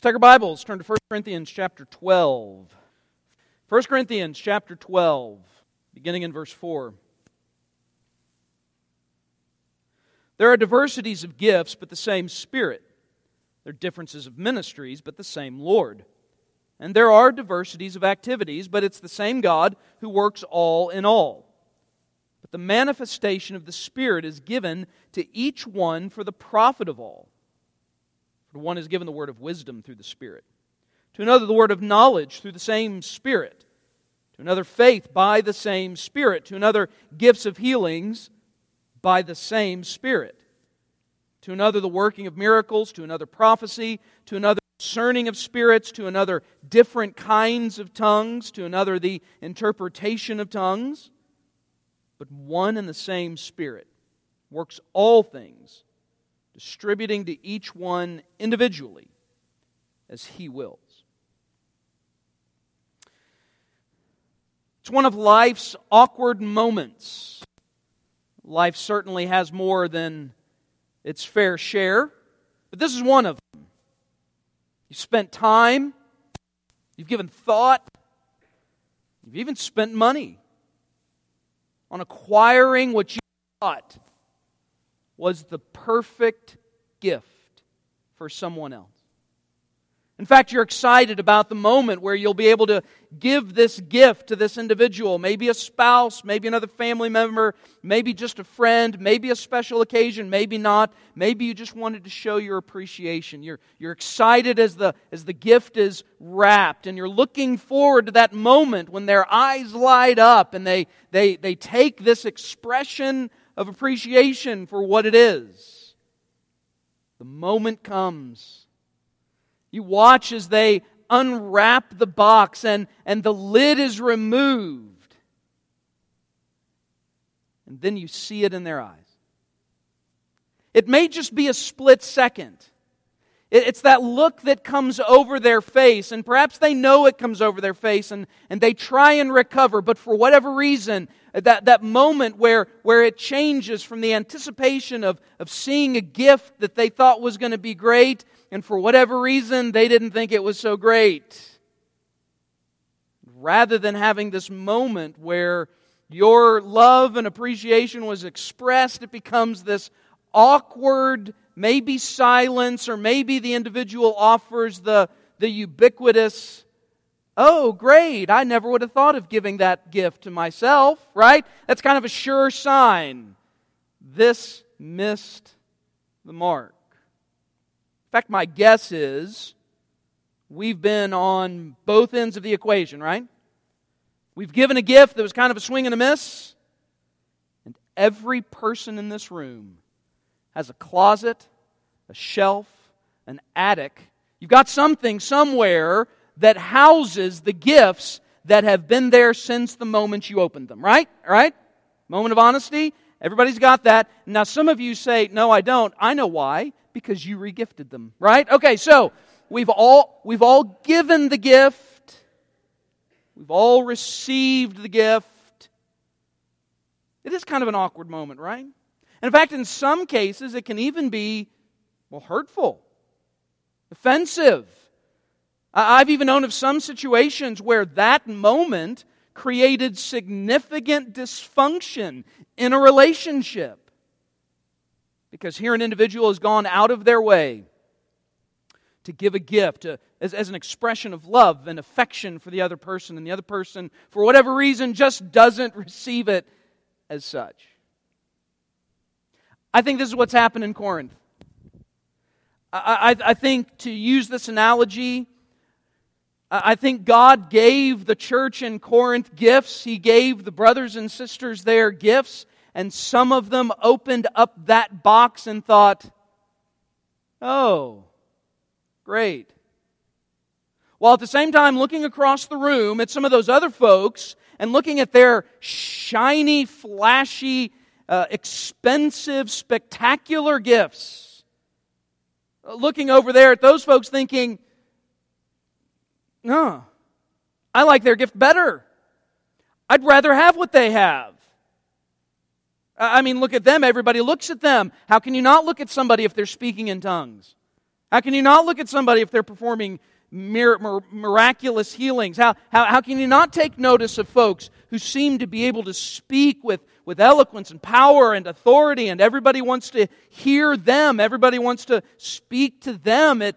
Let's take our Bibles, turn to 1 Corinthians chapter 12. 1 Corinthians chapter 12, beginning in verse 4. There are diversities of gifts, but the same Spirit. There are differences of ministries, but the same Lord. And there are diversities of activities, but it's the same God who works all in all. But the manifestation of the Spirit is given to each one for the profit of all. For one is given the word of wisdom through the Spirit, to another the word of knowledge through the same Spirit, to another faith by the same Spirit, to another gifts of healings by the same Spirit, to another the working of miracles, to another prophecy, to another discerning of spirits, to another different kinds of tongues, to another the interpretation of tongues. But one and the same Spirit works all things distributing to each one individually as He wills. It's one of life's awkward moments. Life certainly has more than its fair share, but this is one of them. You've spent time, you've given thought, you've even spent money on acquiring what you thought was the perfect gift for someone else. In fact, you're excited about the moment where you'll be able to give this gift to this individual. Maybe a spouse, maybe another family member, maybe just a friend, maybe a special occasion, maybe not. Maybe you just wanted to show your appreciation. You're, you're excited as the, as the gift is wrapped, and you're looking forward to that moment when their eyes light up and they, they, they take this expression of appreciation for what it is. The moment comes. You watch as they unwrap the box and, and the lid is removed. And then you see it in their eyes. It may just be a split second. It's that look that comes over their face, and perhaps they know it comes over their face, and, and they try and recover, but for whatever reason, that, that moment where, where it changes from the anticipation of, of seeing a gift that they thought was going to be great, and for whatever reason, they didn't think it was so great. Rather than having this moment where your love and appreciation was expressed, it becomes this awkward maybe silence, or maybe the individual offers the, the ubiquitous, oh, great, I never would have thought of giving that gift to myself, right? That's kind of a sure sign. This missed the mark. In fact, my guess is we've been on both ends of the equation, right? We've given a gift that was kind of a swing and a miss, and every person in this room has a closet, a shelf, an attic. You've got something somewhere that houses the gifts that have been there since the moment you opened them, right? Right? Moment of honesty. Everybody's got that. Now, some of you say, No, I don't. I know why. Because you regifted them, right? Okay, so we've all, we've all given the gift, we've all received the gift. It is kind of an awkward moment, right? And in fact, in some cases, it can even be, well, hurtful, offensive. I've even known of some situations where that moment created significant dysfunction in a relationship. Because here an individual has gone out of their way to give a gift to, as, as an expression of love and affection for the other person, and the other person, for whatever reason, just doesn't receive it as such. I think this is what's happened in Corinth. I, I, I think to use this analogy, I think God gave the church in Corinth gifts. He gave the brothers and sisters there gifts, and some of them opened up that box and thought, oh, great. While at the same time looking across the room at some of those other folks and looking at their shiny, flashy uh, expensive, spectacular gifts. Looking over there at those folks thinking, no, I like their gift better. I'd rather have what they have. I mean, look at them. Everybody looks at them. How can you not look at somebody if they're speaking in tongues? How can you not look at somebody if they're performing miraculous healings? How, how, how can you not take notice of folks who seem to be able to speak with, with eloquence and power and authority, and everybody wants to hear them? Everybody wants to speak to them. It,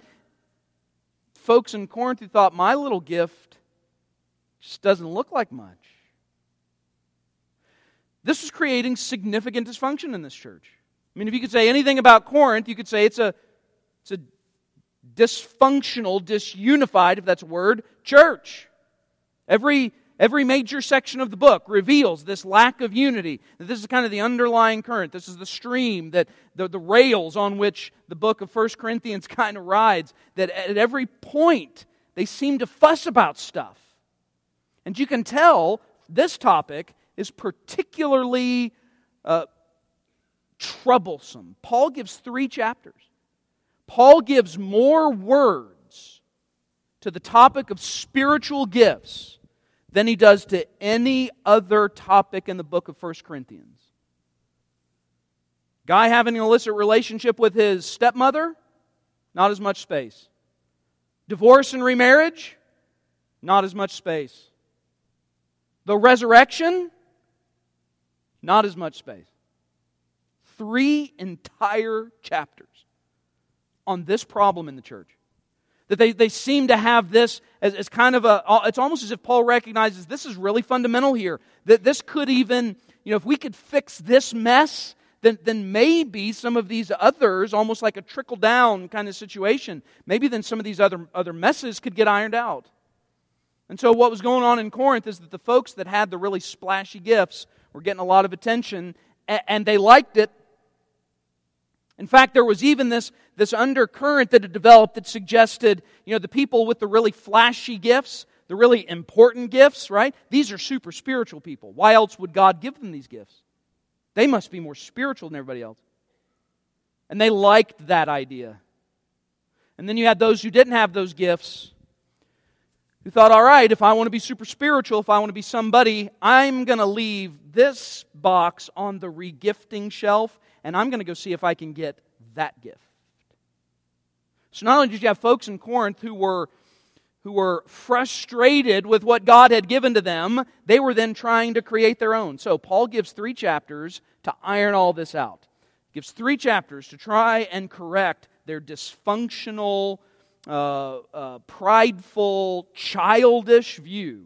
folks in Corinth who thought, my little gift just doesn't look like much. This was creating significant dysfunction in this church. I mean, if you could say anything about Corinth, you could say it's a, it's a dysfunctional, disunified, if that's a word, church. Every, every major section of the book reveals this lack of unity. This is kind of the underlying current. This is the stream, that the, the rails on which the book of 1 Corinthians kind of rides. That at every point, they seem to fuss about stuff. And you can tell this topic is particularly uh, troublesome. Paul gives three chapters. Paul gives more words to the topic of spiritual gifts than he does to any other topic in the book of 1 Corinthians. Guy having an illicit relationship with his stepmother, not as much space. Divorce and remarriage, not as much space. The resurrection, not as much space. Three entire chapters on this problem in the church. That they, they seem to have this as, as kind of a, it's almost as if Paul recognizes this is really fundamental here. That this could even, you know, if we could fix this mess, then, then maybe some of these others, almost like a trickle down kind of situation, maybe then some of these other, other messes could get ironed out. And so, what was going on in Corinth is that the folks that had the really splashy gifts were getting a lot of attention, and they liked it in fact, there was even this, this undercurrent that had developed that suggested, you know, the people with the really flashy gifts, the really important gifts, right? These are super spiritual people. Why else would God give them these gifts? They must be more spiritual than everybody else. And they liked that idea. And then you had those who didn't have those gifts who thought, all right, if I want to be super spiritual, if I want to be somebody, I'm going to leave this box on the regifting shelf and I'm going to go see if I can get that gift. So not only did you have folks in Corinth who were who were frustrated with what God had given to them, they were then trying to create their own. So Paul gives 3 chapters to iron all this out. Gives 3 chapters to try and correct their dysfunctional, uh, uh, prideful, childish view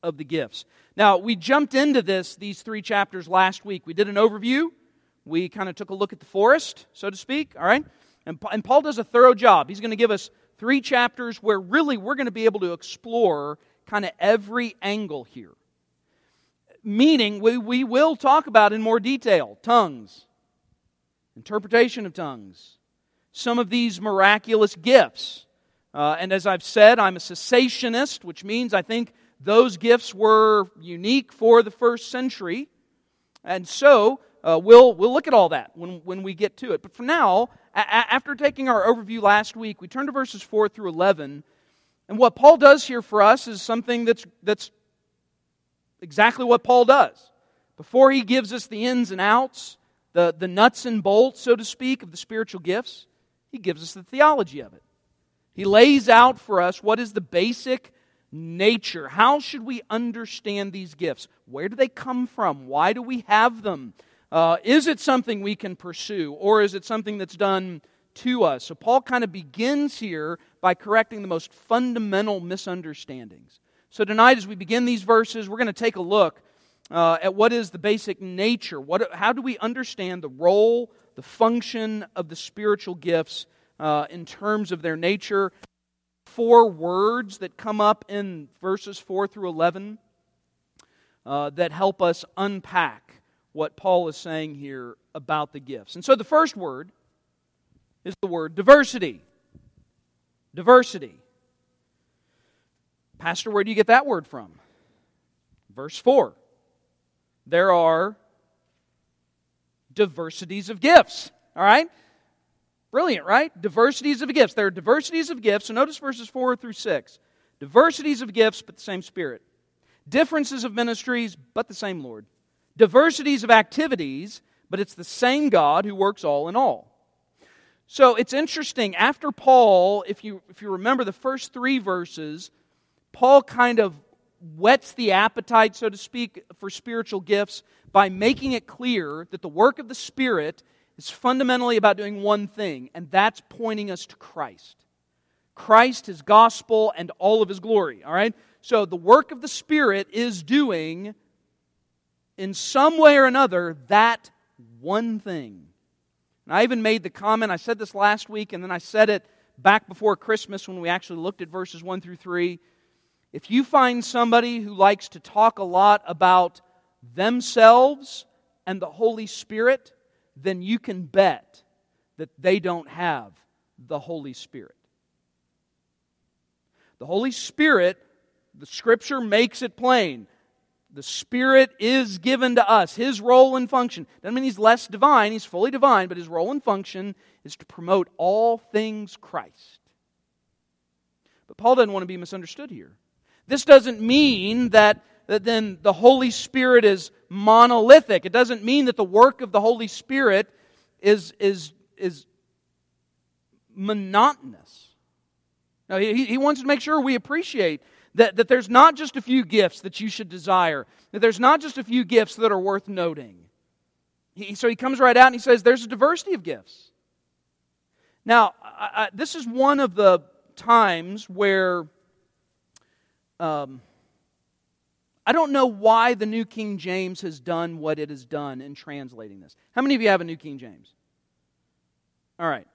of the gifts. Now, we jumped into this, these three chapters last week. We did an overview we kind of took a look at the forest, so to speak, all right? And, and Paul does a thorough job. He's going to give us three chapters where really we're going to be able to explore kind of every angle here. Meaning, we, we will talk about in more detail tongues, interpretation of tongues, some of these miraculous gifts. Uh, and as I've said, I'm a cessationist, which means I think those gifts were unique for the first century. And so, uh, we'll, we'll look at all that when, when we get to it. But for now, a- after taking our overview last week, we turn to verses 4 through 11. And what Paul does here for us is something that's, that's exactly what Paul does. Before he gives us the ins and outs, the, the nuts and bolts, so to speak, of the spiritual gifts, he gives us the theology of it. He lays out for us what is the basic nature. How should we understand these gifts? Where do they come from? Why do we have them? Uh, is it something we can pursue, or is it something that's done to us? So, Paul kind of begins here by correcting the most fundamental misunderstandings. So, tonight, as we begin these verses, we're going to take a look uh, at what is the basic nature. What, how do we understand the role, the function of the spiritual gifts uh, in terms of their nature? Four words that come up in verses 4 through 11 uh, that help us unpack what Paul is saying here about the gifts. And so the first word is the word diversity. Diversity. Pastor, where do you get that word from? Verse 4. There are diversities of gifts. All right? Brilliant, right? Diversities of gifts. There are diversities of gifts. So notice verses 4 through 6. Diversities of gifts, but the same Spirit. Differences of ministries, but the same Lord diversities of activities, but it's the same God who works all in all. So it's interesting. After Paul, if you, if you remember the first three verses, Paul kind of whets the appetite, so to speak, for spiritual gifts by making it clear that the work of the Spirit is fundamentally about doing one thing, and that's pointing us to Christ. Christ, His gospel, and all of His glory. All right? So the work of the Spirit is doing, in some way or another, that one thing. And I even made the comment, I said this last week, and then I said it back before Christmas when we actually looked at verses 1 through 3. If you find somebody who likes to talk a lot about themselves and the Holy Spirit, then you can bet that they don't have the Holy Spirit. The Holy Spirit, the Scripture makes it plain, the Spirit is given to us. His role and function doesn't mean he's less divine, he's fully divine, but his role and function is to promote all things Christ. But Paul doesn't want to be misunderstood here. This doesn't mean that, that then the Holy Spirit is monolithic. It doesn't mean that the work of the Holy Spirit is, is, is monotonous. No, he, he wants to make sure we appreciate that, that there's not just a few gifts that you should desire, that there's not just a few gifts that are worth noting. He, so he comes right out and he says, There's a diversity of gifts. Now, I, I, this is one of the times where um, I don't know why the New King James has done what it has done in translating this. How many of you have a New King James? All right.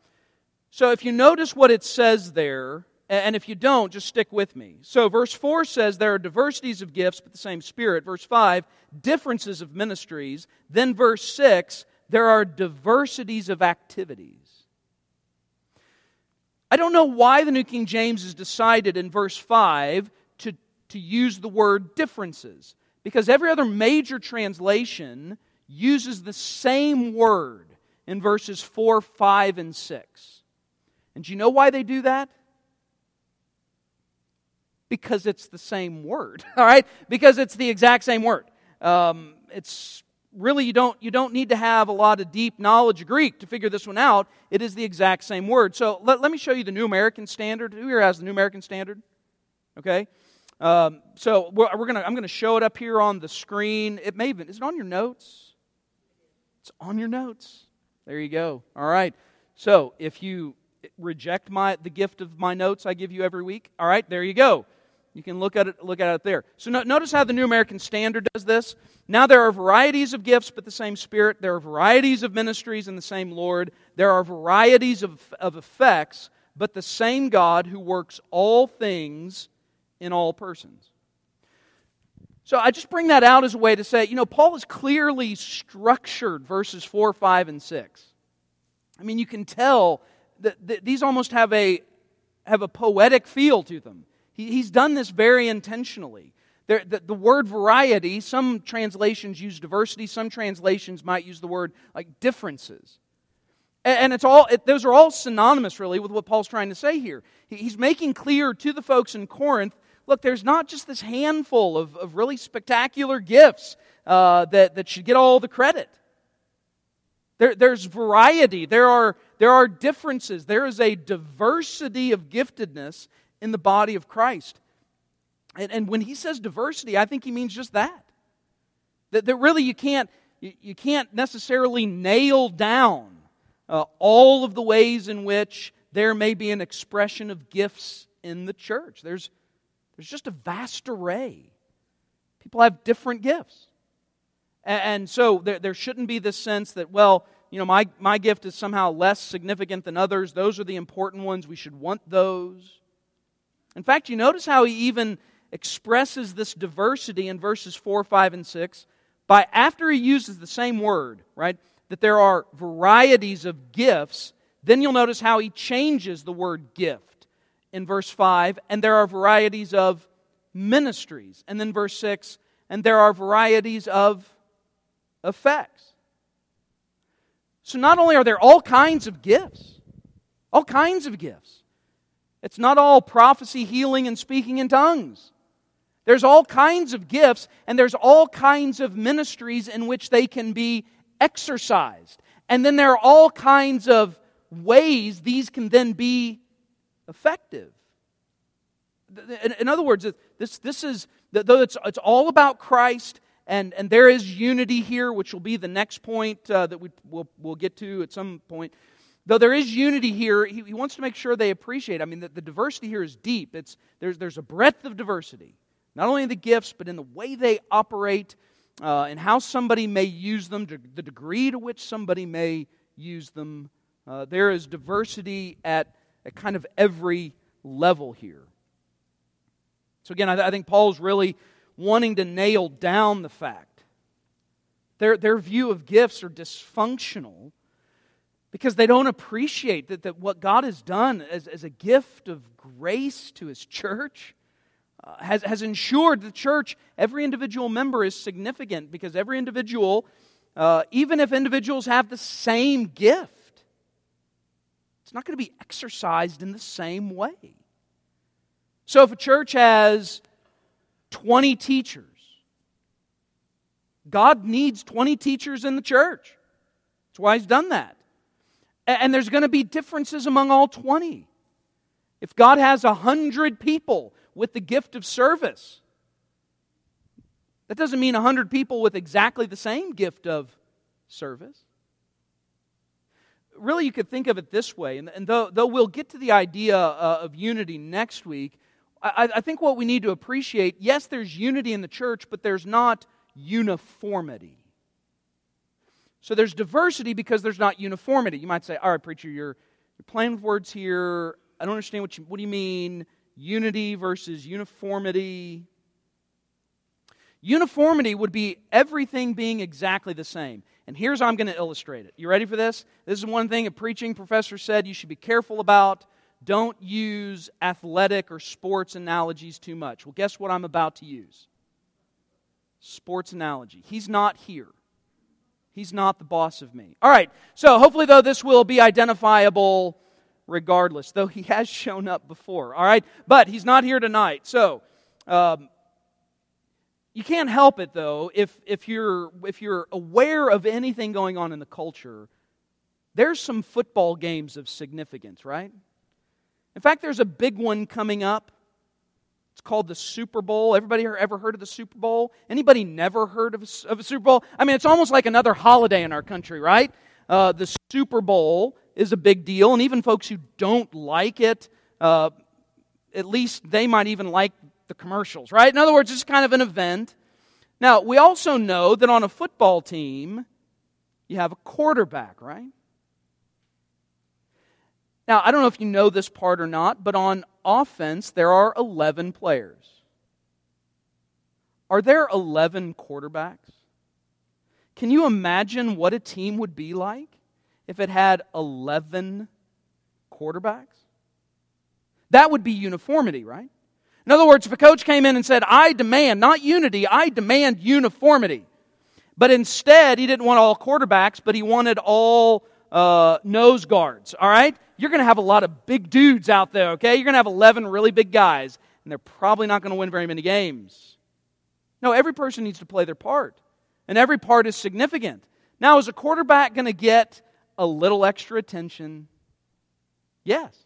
So if you notice what it says there, and if you don't, just stick with me. So, verse 4 says there are diversities of gifts, but the same Spirit. Verse 5, differences of ministries. Then, verse 6, there are diversities of activities. I don't know why the New King James has decided in verse 5 to, to use the word differences, because every other major translation uses the same word in verses 4, 5, and 6. And do you know why they do that? Because it's the same word, all right? Because it's the exact same word. Um, it's really you don't you don't need to have a lot of deep knowledge of Greek to figure this one out. It is the exact same word. So let, let me show you the New American Standard. Who here has the New American Standard? Okay. Um, so we're, we're, gonna I'm gonna show it up here on the screen. It may even is it on your notes? It's on your notes. There you go. All right. So if you reject my the gift of my notes I give you every week, all right, there you go. You can look at it, look at it there. So no, notice how the New American Standard does this. Now there are varieties of gifts, but the same Spirit. There are varieties of ministries and the same Lord. There are varieties of, of effects, but the same God who works all things in all persons. So I just bring that out as a way to say, you know, Paul has clearly structured verses 4, 5, and 6. I mean, you can tell these almost have a, have a poetic feel to them. He, he's done this very intentionally. There, the, the, word variety, some translations use diversity, some translations might use the word like differences. And, and it's all, it, those are all synonymous really with what Paul's trying to say here. He, he's making clear to the folks in Corinth look, there's not just this handful of, of really spectacular gifts uh, that, that should get all the credit. There, there's variety, there are, there are differences, there is a diversity of giftedness in the body of Christ. And, and when he says diversity, I think he means just that. That, that really you can't, you, you can't necessarily nail down uh, all of the ways in which there may be an expression of gifts in the church. There's, there's just a vast array. People have different gifts. And, so there, there shouldn't be this sense that, well, you know, my, my gift is somehow less significant than others. Those are the important ones. We should want those. In fact, you notice how he even expresses this diversity in verses 4, 5, and 6 by after he uses the same word, right? That there are varieties of gifts, then you'll notice how he changes the word gift in verse 5, and there are varieties of ministries. And then verse 6, and there are varieties of effects. So not only are there all kinds of gifts, all kinds of gifts, it's not all prophecy, healing, and speaking in tongues. There's all kinds of gifts, and there's all kinds of ministries in which they can be exercised. And then there are all kinds of ways these can then be effective. In, other words, this, this is, though it's, it's all about Christ, and, and there is unity here, which will be the next point uh, that we, will we'll get to at some point. Though there is unity here, he, he wants to make sure they appreciate. I mean, the, the diversity here is deep. It's, there's, there's a breadth of diversity, not only in the gifts, but in the way they operate uh, and how somebody may use them, the degree to which somebody may use them. Uh, there is diversity at, at kind of every level here. So, again, I, I think Paul's really wanting to nail down the fact their, their view of gifts are dysfunctional because they don't appreciate that, that what God has done as, as a gift of grace to His church uh, has, has ensured the church, every individual member is significant because every individual, uh, even if individuals have the same gift, it's not going to be exercised in the same way. So if a church has 20 teachers, God needs 20 teachers in the church. That's why He's done that. And there's going to be differences among all 20. If God has 100 people with the gift of service, that doesn't mean 100 people with exactly the same gift of service. Really, you could think of it this way, and, though, though we'll get to the idea uh, of unity next week, I, I think what we need to appreciate yes, there's unity in the church, but there's not uniformity. So there's diversity because there's not uniformity. You might say, all right, preacher, you're, you're playing with words here. I don't understand what you, what do you mean? Unity versus uniformity. Uniformity would be everything being exactly the same. And here's how I'm going to illustrate it. You ready for this? This is one thing a preaching professor said you should be careful about. Don't use athletic or sports analogies too much. Well, guess what I'm about to use? Sports analogy. He's not here. He's not the boss of me. All right, so hopefully, though, this will be identifiable regardless, though he has shown up before. All right, but he's not here tonight. So, um, you can't help it though if, if you're if you're aware of anything going on in the culture there's some football games of significance right in fact there's a big one coming up it's called the Super Bowl. Everybody ever heard of the Super Bowl? Anybody never heard of a, of a Super Bowl? I mean, it's almost like another holiday in our country, right? Uh, the Super Bowl is a big deal, and even folks who don't like it, uh, at least they might even like the commercials, right? In other words, it's kind of an event. Now, we also know that on a football team, you have a quarterback, right? Now, I don't know if you know this part or not, but on offense, there are 11 players. Are there 11 quarterbacks? Can you imagine what a team would be like if it had 11 quarterbacks? That would be uniformity, right? In other words, if a coach came in and said, I demand, not unity, I demand uniformity. But instead, he didn't want all quarterbacks, but he wanted all uh, nose guards, all right? You're going to have a lot of big dudes out there, okay? You're going to have 11 really big guys, and they're probably not going to win very many games. No, every person needs to play their part, and every part is significant. Now, is a quarterback going to get a little extra attention? Yes.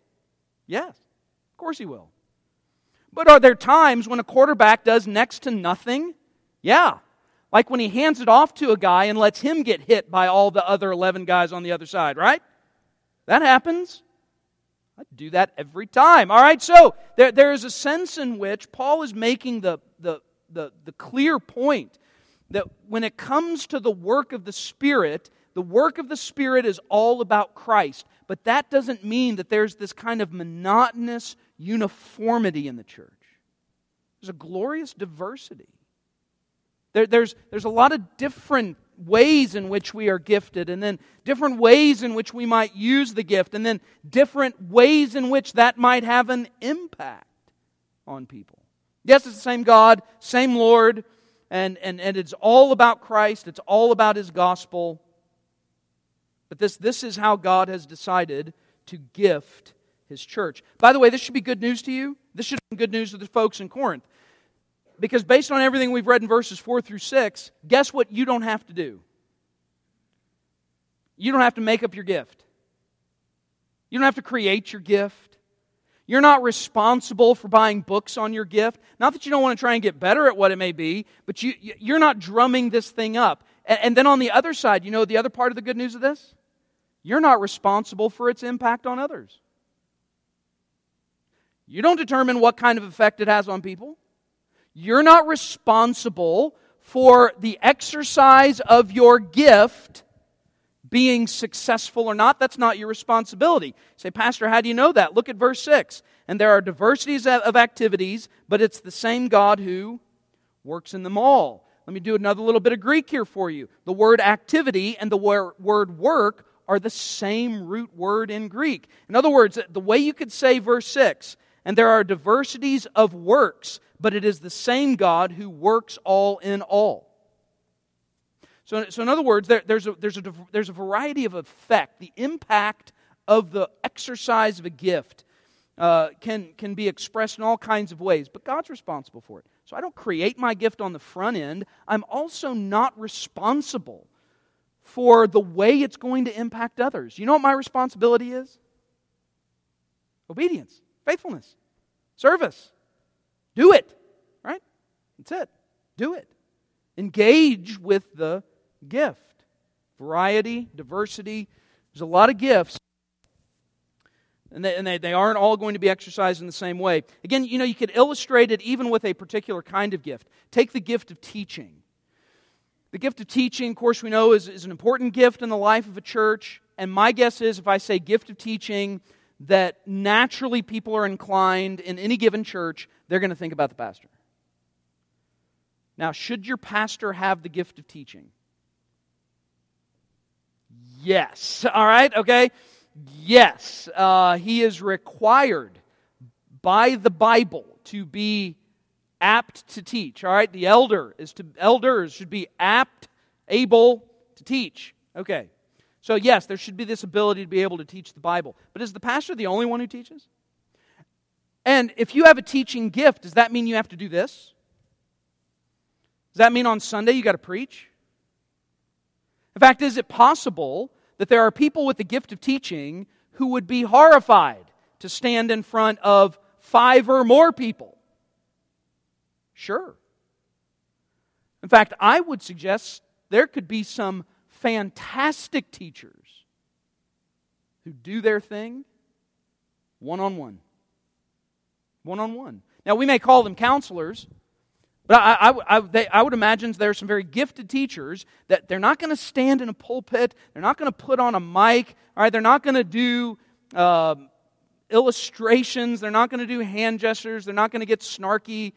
Yes. Of course he will. But are there times when a quarterback does next to nothing? Yeah. Like when he hands it off to a guy and lets him get hit by all the other 11 guys on the other side, right? That happens. I do that every time. All right, so there, there is a sense in which Paul is making the, the, the, the clear point that when it comes to the work of the Spirit, the work of the Spirit is all about Christ. But that doesn't mean that there's this kind of monotonous uniformity in the church. There's a glorious diversity. There, there's, there's a lot of different ways in which we are gifted, and then different ways in which we might use the gift, and then different ways in which that might have an impact on people. Yes, it's the same God, same Lord, and, and, and it's all about Christ, it's all about His gospel. But this, this is how God has decided to gift His church. By the way, this should be good news to you. This should be good news to the folks in Corinth. Because based on everything we've read in verses 4 through 6, guess what you don't have to do? You don't have to make up your gift. You don't have to create your gift. You're not responsible for buying books on your gift. Not that you don't want to try and get better at what it may be, but you, you're not drumming this thing up. And, and then on the other side, you know the other part of the good news of this? You're not responsible for its impact on others. You don't determine what kind of effect it has on people. You're not responsible for the exercise of your gift being successful or not. That's not your responsibility. You say, Pastor, how do you know that? Look at verse 6. And there are diversities of activities, but it's the same God who works in them all. Let me do another little bit of Greek here for you. The word activity and the word work are the same root word in Greek. In other words, the way you could say verse 6, and there are diversities of works, but it is the same God who works all in all. So, so in other words, there, there's, a, there's, a, there's a variety of effect. The impact of the exercise of a gift uh, can, can be expressed in all kinds of ways, but God's responsible for it. So I don't create my gift on the front end. I'm also not responsible for the way it's going to impact others. You know what my responsibility is? Obedience, faithfulness, service. Do it, right? That's it. Do it. Engage with the gift. Variety, diversity. There's a lot of gifts. And, they, and they, they aren't all going to be exercised in the same way. Again, you know, you could illustrate it even with a particular kind of gift. Take the gift of teaching. The gift of teaching, of course, we know is, is an important gift in the life of a church. And my guess is if I say gift of teaching, that naturally people are inclined in any given church, they're going to think about the pastor. Now, should your pastor have the gift of teaching? Yes. All right, okay? Yes. Uh, he is required by the Bible to be apt to teach. All right, the elder is to elders should be apt, able to teach. Okay. So yes, there should be this ability to be able to teach the Bible. But is the pastor the only one who teaches? And if you have a teaching gift, does that mean you have to do this? Does that mean on Sunday you got to preach? In fact, is it possible that there are people with the gift of teaching who would be horrified to stand in front of five or more people? Sure. In fact, I would suggest there could be some fantastic teachers who do their thing one on one. One on one. Now, we may call them counselors, but I, I, I, they, I would imagine there are some very gifted teachers that they're not going to stand in a pulpit, they're not going to put on a mic, all right, they're not going to do uh, illustrations, they're not going to do hand gestures, they're not going to get snarky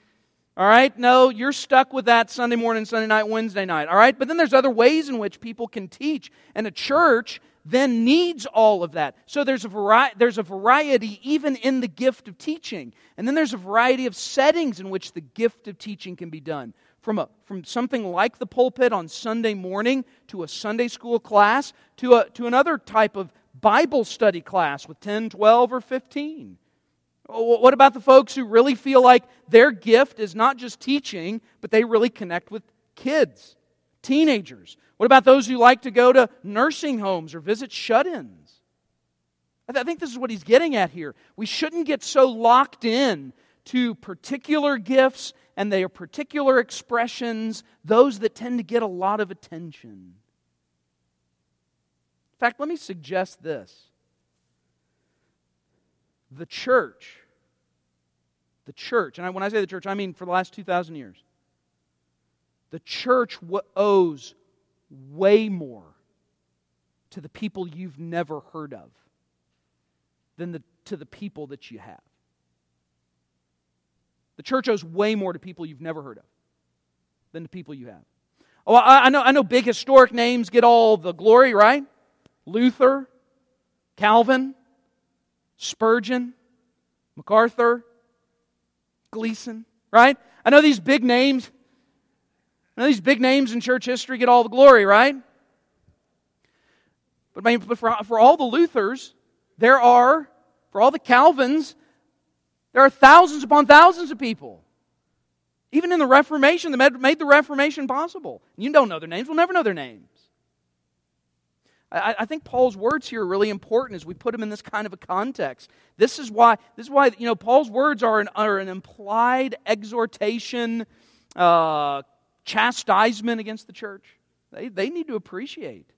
all right? No, you're stuck with that Sunday morning, Sunday night, Wednesday night. All right? But then there's other ways in which people can teach. And a church then needs all of that. So there's a, vari- there's a variety even in the gift of teaching. And then there's a variety of settings in which the gift of teaching can be done. From, a, from something like the pulpit on Sunday morning to a Sunday school class to, a, to another type of Bible study class with 10, 12, or 15. Oh, what about the folks who really feel like their gift is not just teaching, but they really connect with kids, teenagers? What about those who like to go to nursing homes or visit shut ins? I think this is what he's getting at here. We shouldn't get so locked in to particular gifts and their particular expressions, those that tend to get a lot of attention. In fact, let me suggest this the church, the church, and when I say the church, I mean for the last 2,000 years, the church owes way more to the people you've never heard of than the, to the people that you have. The church owes way more to people you've never heard of than the people you have. Oh, I, I know, I know big historic names get all the glory, right? Luther, Calvin, Spurgeon, MacArthur, Gleason, right? I know these big names. I know these big names in church history get all the glory, right? But for, for all the Luthers, there are, for all the Calvins, there are thousands upon thousands of people. Even in the Reformation, that made the Reformation possible. You don't know their names, we'll never know their names. I, I, think Paul's words here are really important as we put them in this kind of a context. This is why, this is why you know, Paul's words are an, are an implied exhortation, uh, chastisement against the church. They, they need to appreciate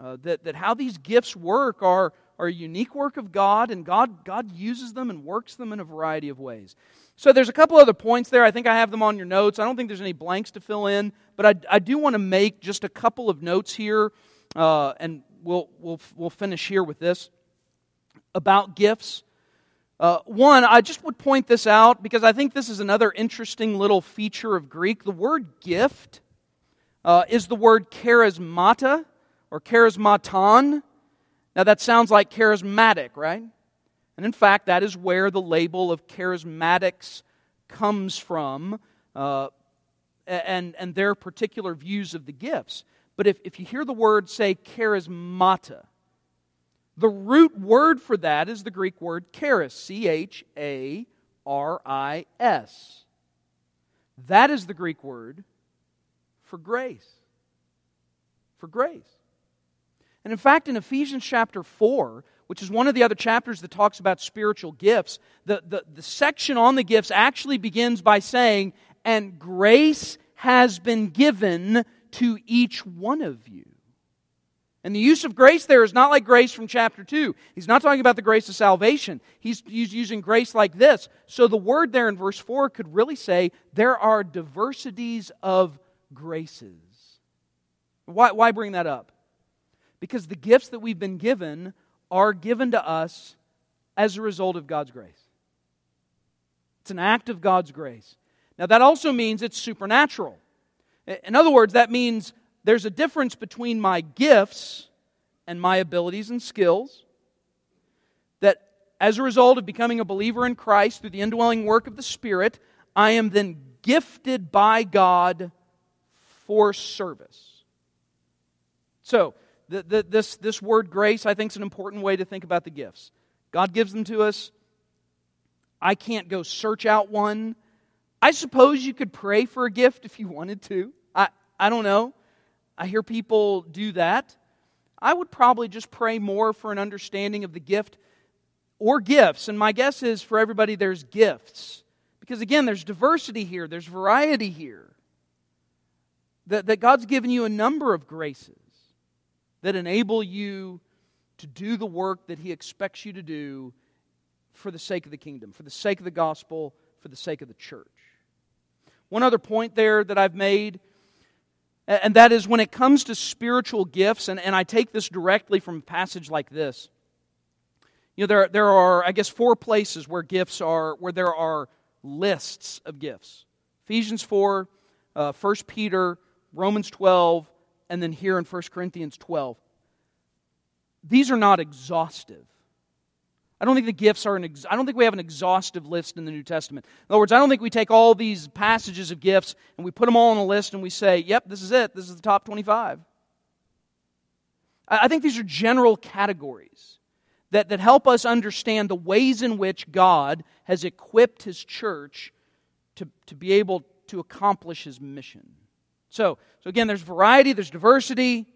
uh, that, that how these gifts work are, are a unique work of God, and God, God uses them and works them in a variety of ways. So there's a couple other points there. I think I have them on your notes. I don't think there's any blanks to fill in, but I, I do want to make just a couple of notes here, uh, and we'll, we'll, we'll finish here with this about gifts. Uh, one, I just would point this out because I think this is another interesting little feature of Greek. The word gift uh, is the word charismata or charismaton. Now, that sounds like charismatic, right? And in fact, that is where the label of charismatics comes from uh, and, and their particular views of the gifts. But if, if you hear the word say charismata, the root word for that is the Greek word charis, C H A R I S. That is the Greek word for grace. For grace. And in fact, in Ephesians chapter 4, which is one of the other chapters that talks about spiritual gifts, the, the, the section on the gifts actually begins by saying, And grace has been given to each one of you. And the use of grace there is not like grace from chapter 2. He's not talking about the grace of salvation. He's, he's using grace like this. So the word there in verse 4 could really say there are diversities of graces. Why, why bring that up? Because the gifts that we've been given are given to us as a result of God's grace. It's an act of God's grace. Now, that also means it's supernatural. In other words, that means there's a difference between my gifts and my abilities and skills. That as a result of becoming a believer in Christ through the indwelling work of the Spirit, I am then gifted by God for service. So, the, the, this, this word grace, I think, is an important way to think about the gifts. God gives them to us. I can't go search out one. I suppose you could pray for a gift if you wanted to. I, don't know. I hear people do that. I would probably just pray more for an understanding of the gift or gifts. And my guess is for everybody, there's gifts. Because again, there's diversity here, there's variety here. That, that God's given you a number of graces that enable you to do the work that He expects you to do for the sake of the kingdom, for the sake of the gospel, for the sake of the church. One other point there that I've made, and that is when it comes to spiritual gifts, and, and I take this directly from a passage like this. You know, there, there are, I guess, four places where gifts are, where there are lists of gifts Ephesians 4, uh, 1 Peter, Romans 12, and then here in 1 Corinthians 12. These are not exhaustive. I don't think the gifts are an ex- I don't think we have an exhaustive list in the New Testament. In other words, I don't think we take all these passages of gifts and we put them all on a list and we say, "Yep, this is it. This is the top 25." I, I think these are general categories that, that help us understand the ways in which God has equipped his church to, to be able to accomplish his mission. So, so again, there's variety, there's diversity,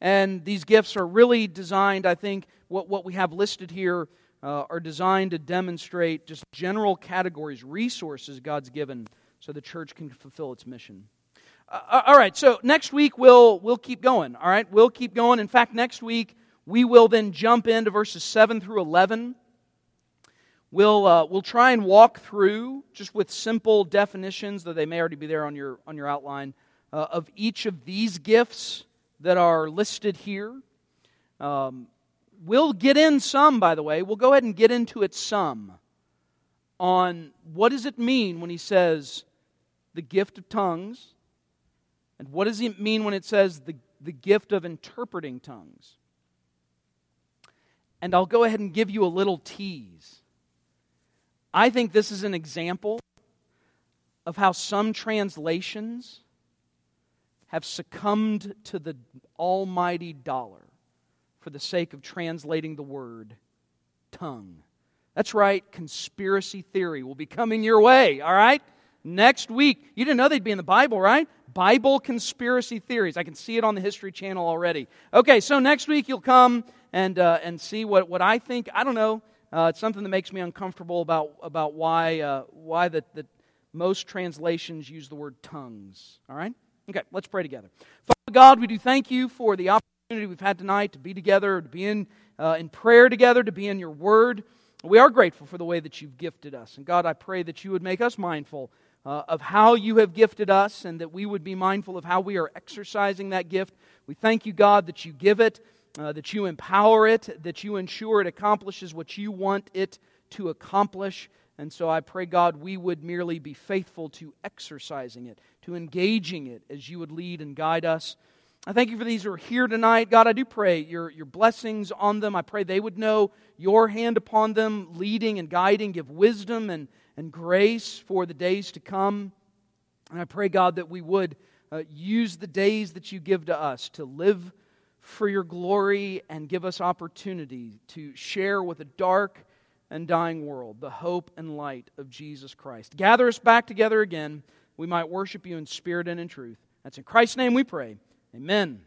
and these gifts are really designed, I think, what, what we have listed here uh, are designed to demonstrate just general categories, resources God's given so the church can fulfill its mission. Uh, uh, all right, so next week we'll, we'll keep going. All right, we'll keep going. In fact, next week we will then jump into verses 7 through 11. We'll, uh, we'll try and walk through, just with simple definitions, though they may already be there on your, on your outline, uh, of each of these gifts that are listed here. Um, we'll get in some, by the way. We'll go ahead and get into it some on what does it mean when he says the gift of tongues, and what does it mean when it says the, the gift of interpreting tongues. And I'll go ahead and give you a little tease I think this is an example of how some translations have succumbed to the almighty dollar for the sake of translating the word tongue. That's right, conspiracy theory will be coming your way, all right? Next week. You didn't know they'd be in the Bible, right? Bible conspiracy theories. I can see it on the History Channel already. Okay, so next week you'll come and, uh, and see what, what I think. I don't know. Uh, it's something that makes me uncomfortable about, about why, uh, why the, the, most translations use the word tongues. All right? Okay, let's pray together. Father God, we do thank you for the opportunity we've had tonight to be together, to be in, uh, in prayer together, to be in your word. We are grateful for the way that you've gifted us. And God, I pray that you would make us mindful uh, of how you have gifted us and that we would be mindful of how we are exercising that gift. We thank you, God, that you give it, uh, that you empower it, that you ensure it accomplishes what you want it to accomplish. And so I pray, God, we would merely be faithful to exercising it, to engaging it as you would lead and guide us. I thank you for these who are here tonight. God, I do pray your, your blessings on them. I pray they would know your hand upon them, leading and guiding, give wisdom and and grace for the days to come. And I pray, God, that we would uh, use the days that you give to us to live for your glory and give us opportunity to share with a dark and dying world the hope and light of Jesus Christ. Gather us back together again. We might worship you in spirit and in truth. That's in Christ's name we pray. Amen.